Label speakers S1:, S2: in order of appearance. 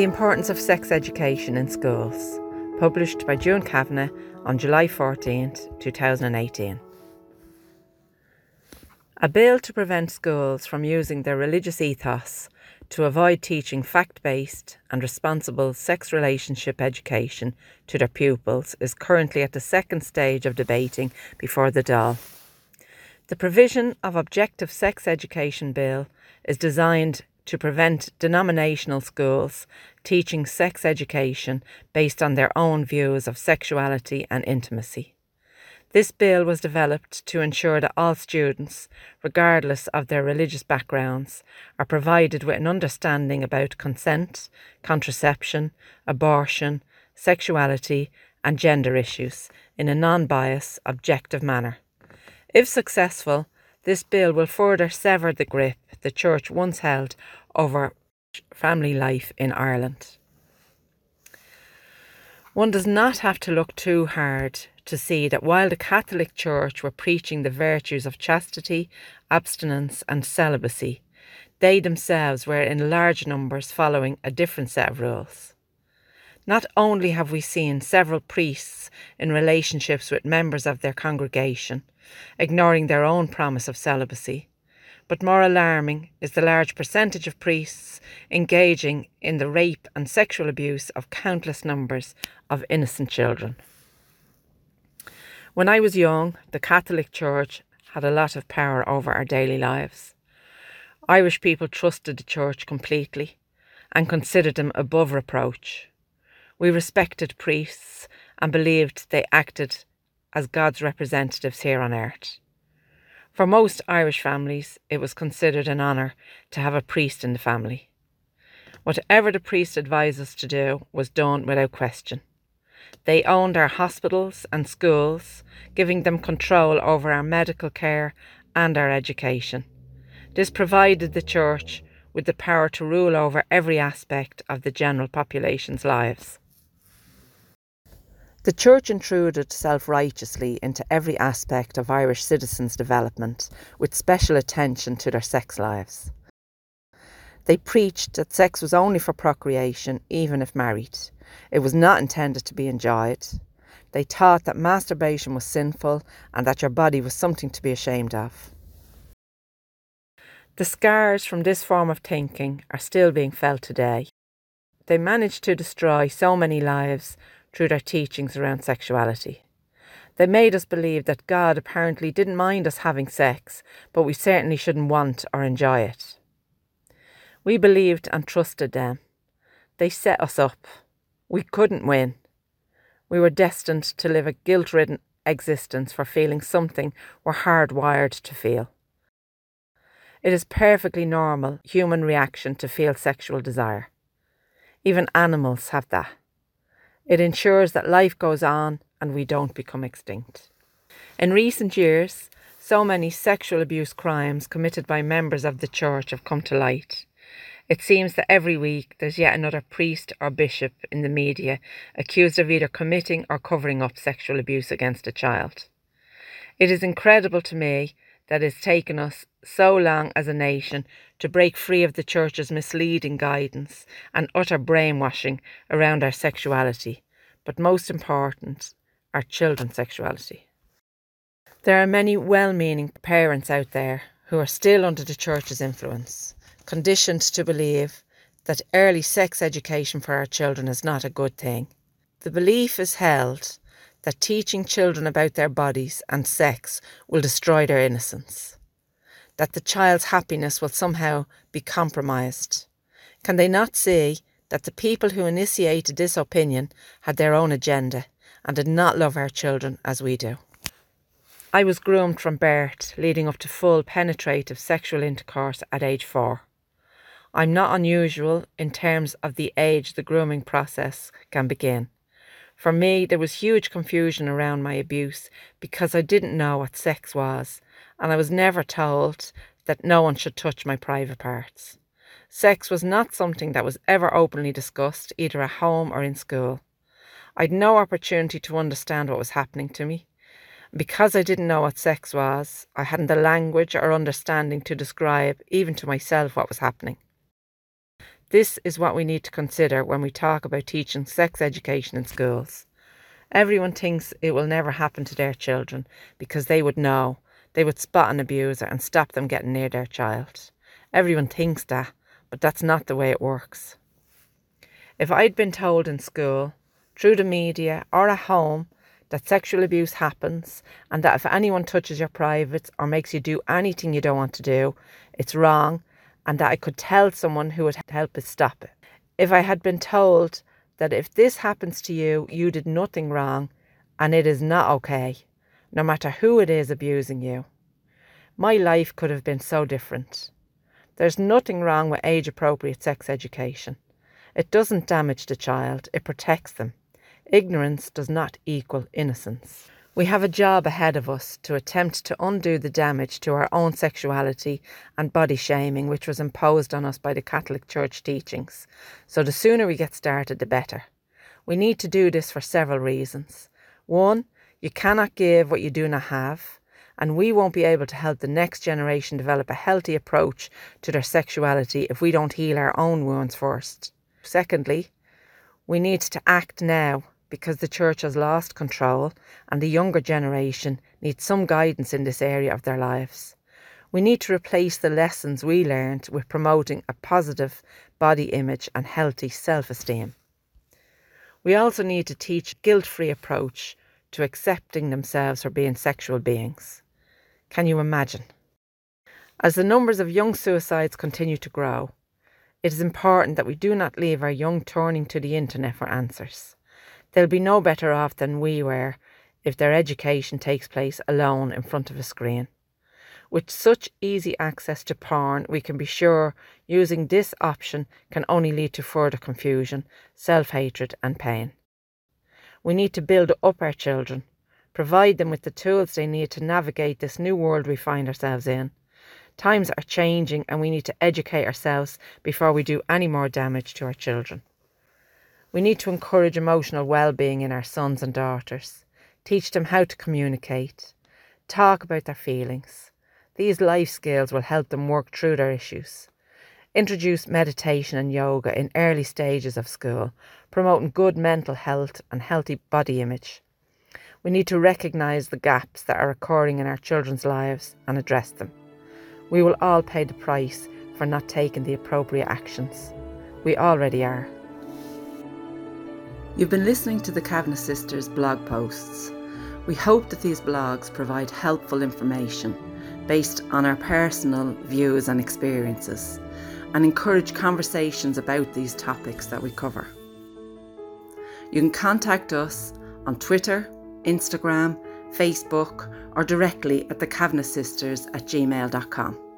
S1: The Importance of Sex Education in Schools, published by June Kavanagh on July 14, 2018. A bill to prevent schools from using their religious ethos to avoid teaching fact based and responsible sex relationship education to their pupils is currently at the second stage of debating before the Dáil. The provision of Objective Sex Education Bill is designed to prevent denominational schools teaching sex education based on their own views of sexuality and intimacy. This bill was developed to ensure that all students, regardless of their religious backgrounds, are provided with an understanding about consent, contraception, abortion, sexuality, and gender issues in a non biased, objective manner. If successful, this bill will further sever the grip the Church once held over family life in Ireland. One does not have to look too hard to see that while the Catholic Church were preaching the virtues of chastity, abstinence, and celibacy, they themselves were in large numbers following a different set of rules. Not only have we seen several priests in relationships with members of their congregation, ignoring their own promise of celibacy, but more alarming is the large percentage of priests engaging in the rape and sexual abuse of countless numbers of innocent children. When I was young, the Catholic Church had a lot of power over our daily lives. Irish people trusted the Church completely and considered them above reproach. We respected priests and believed they acted as God's representatives here on earth. For most Irish families, it was considered an honour to have a priest in the family. Whatever the priest advised us to do was done without question. They owned our hospitals and schools, giving them control over our medical care and our education. This provided the Church with the power to rule over every aspect of the general population's lives. The Church intruded self righteously into every aspect of Irish citizens' development, with special attention to their sex lives. They preached that sex was only for procreation, even if married. It was not intended to be enjoyed. They taught that masturbation was sinful and that your body was something to be ashamed of. The scars from this form of thinking are still being felt today. They managed to destroy so many lives through their teachings around sexuality. They made us believe that God apparently didn't mind us having sex, but we certainly shouldn't want or enjoy it. We believed and trusted them. They set us up. We couldn't win. We were destined to live a guilt ridden existence for feeling something we're hardwired to feel. It is perfectly normal human reaction to feel sexual desire. Even animals have that. It ensures that life goes on and we don't become extinct. In recent years, so many sexual abuse crimes committed by members of the church have come to light. It seems that every week there's yet another priest or bishop in the media accused of either committing or covering up sexual abuse against a child. It is incredible to me that it's taken us so long as a nation to break free of the Church's misleading guidance and utter brainwashing around our sexuality, but most important, our children's sexuality. There are many well meaning parents out there who are still under the Church's influence, conditioned to believe that early sex education for our children is not a good thing. The belief is held that teaching children about their bodies and sex will destroy their innocence, that the child's happiness will somehow be compromised. Can they not see that the people who initiated this opinion had their own agenda and did not love our children as we do? I was groomed from birth, leading up to full penetrative sexual intercourse at age four. I'm not unusual in terms of the age the grooming process can begin. For me, there was huge confusion around my abuse because I didn't know what sex was, and I was never told that no one should touch my private parts. Sex was not something that was ever openly discussed, either at home or in school. I'd no opportunity to understand what was happening to me. Because I didn't know what sex was, I hadn't the language or understanding to describe, even to myself, what was happening. This is what we need to consider when we talk about teaching sex education in schools. Everyone thinks it will never happen to their children because they would know, they would spot an abuser and stop them getting near their child. Everyone thinks that, but that's not the way it works. If I'd been told in school, through the media, or at home that sexual abuse happens and that if anyone touches your privates or makes you do anything you don't want to do, it's wrong, and that I could tell someone who would help us stop it. If I had been told that if this happens to you, you did nothing wrong and it is not okay, no matter who it is abusing you, my life could have been so different. There's nothing wrong with age appropriate sex education. It doesn't damage the child, it protects them. Ignorance does not equal innocence. We have a job ahead of us to attempt to undo the damage to our own sexuality and body shaming which was imposed on us by the Catholic Church teachings. So the sooner we get started, the better. We need to do this for several reasons. One, you cannot give what you do not have, and we won't be able to help the next generation develop a healthy approach to their sexuality if we don't heal our own wounds first. Secondly, we need to act now because the church has lost control and the younger generation needs some guidance in this area of their lives. We need to replace the lessons we learned with promoting a positive body image and healthy self esteem. We also need to teach a guilt free approach to accepting themselves for being sexual beings. Can you imagine? As the numbers of young suicides continue to grow, it is important that we do not leave our young turning to the internet for answers. They'll be no better off than we were if their education takes place alone in front of a screen. With such easy access to porn, we can be sure using this option can only lead to further confusion, self hatred, and pain. We need to build up our children, provide them with the tools they need to navigate this new world we find ourselves in. Times are changing, and we need to educate ourselves before we do any more damage to our children. We need to encourage emotional well being in our sons and daughters, teach them how to communicate, talk about their feelings. These life skills will help them work through their issues. Introduce meditation and yoga in early stages of school, promoting good mental health and healthy body image. We need to recognise the gaps that are occurring in our children's lives and address them. We will all pay the price for not taking the appropriate actions. We already are. You've been listening to the Kavanagh Sisters blog posts. We hope that these blogs provide helpful information based on our personal views and experiences and encourage conversations about these topics that we cover. You can contact us on Twitter, Instagram, Facebook, or directly at the Kavanagh Sisters at gmail.com.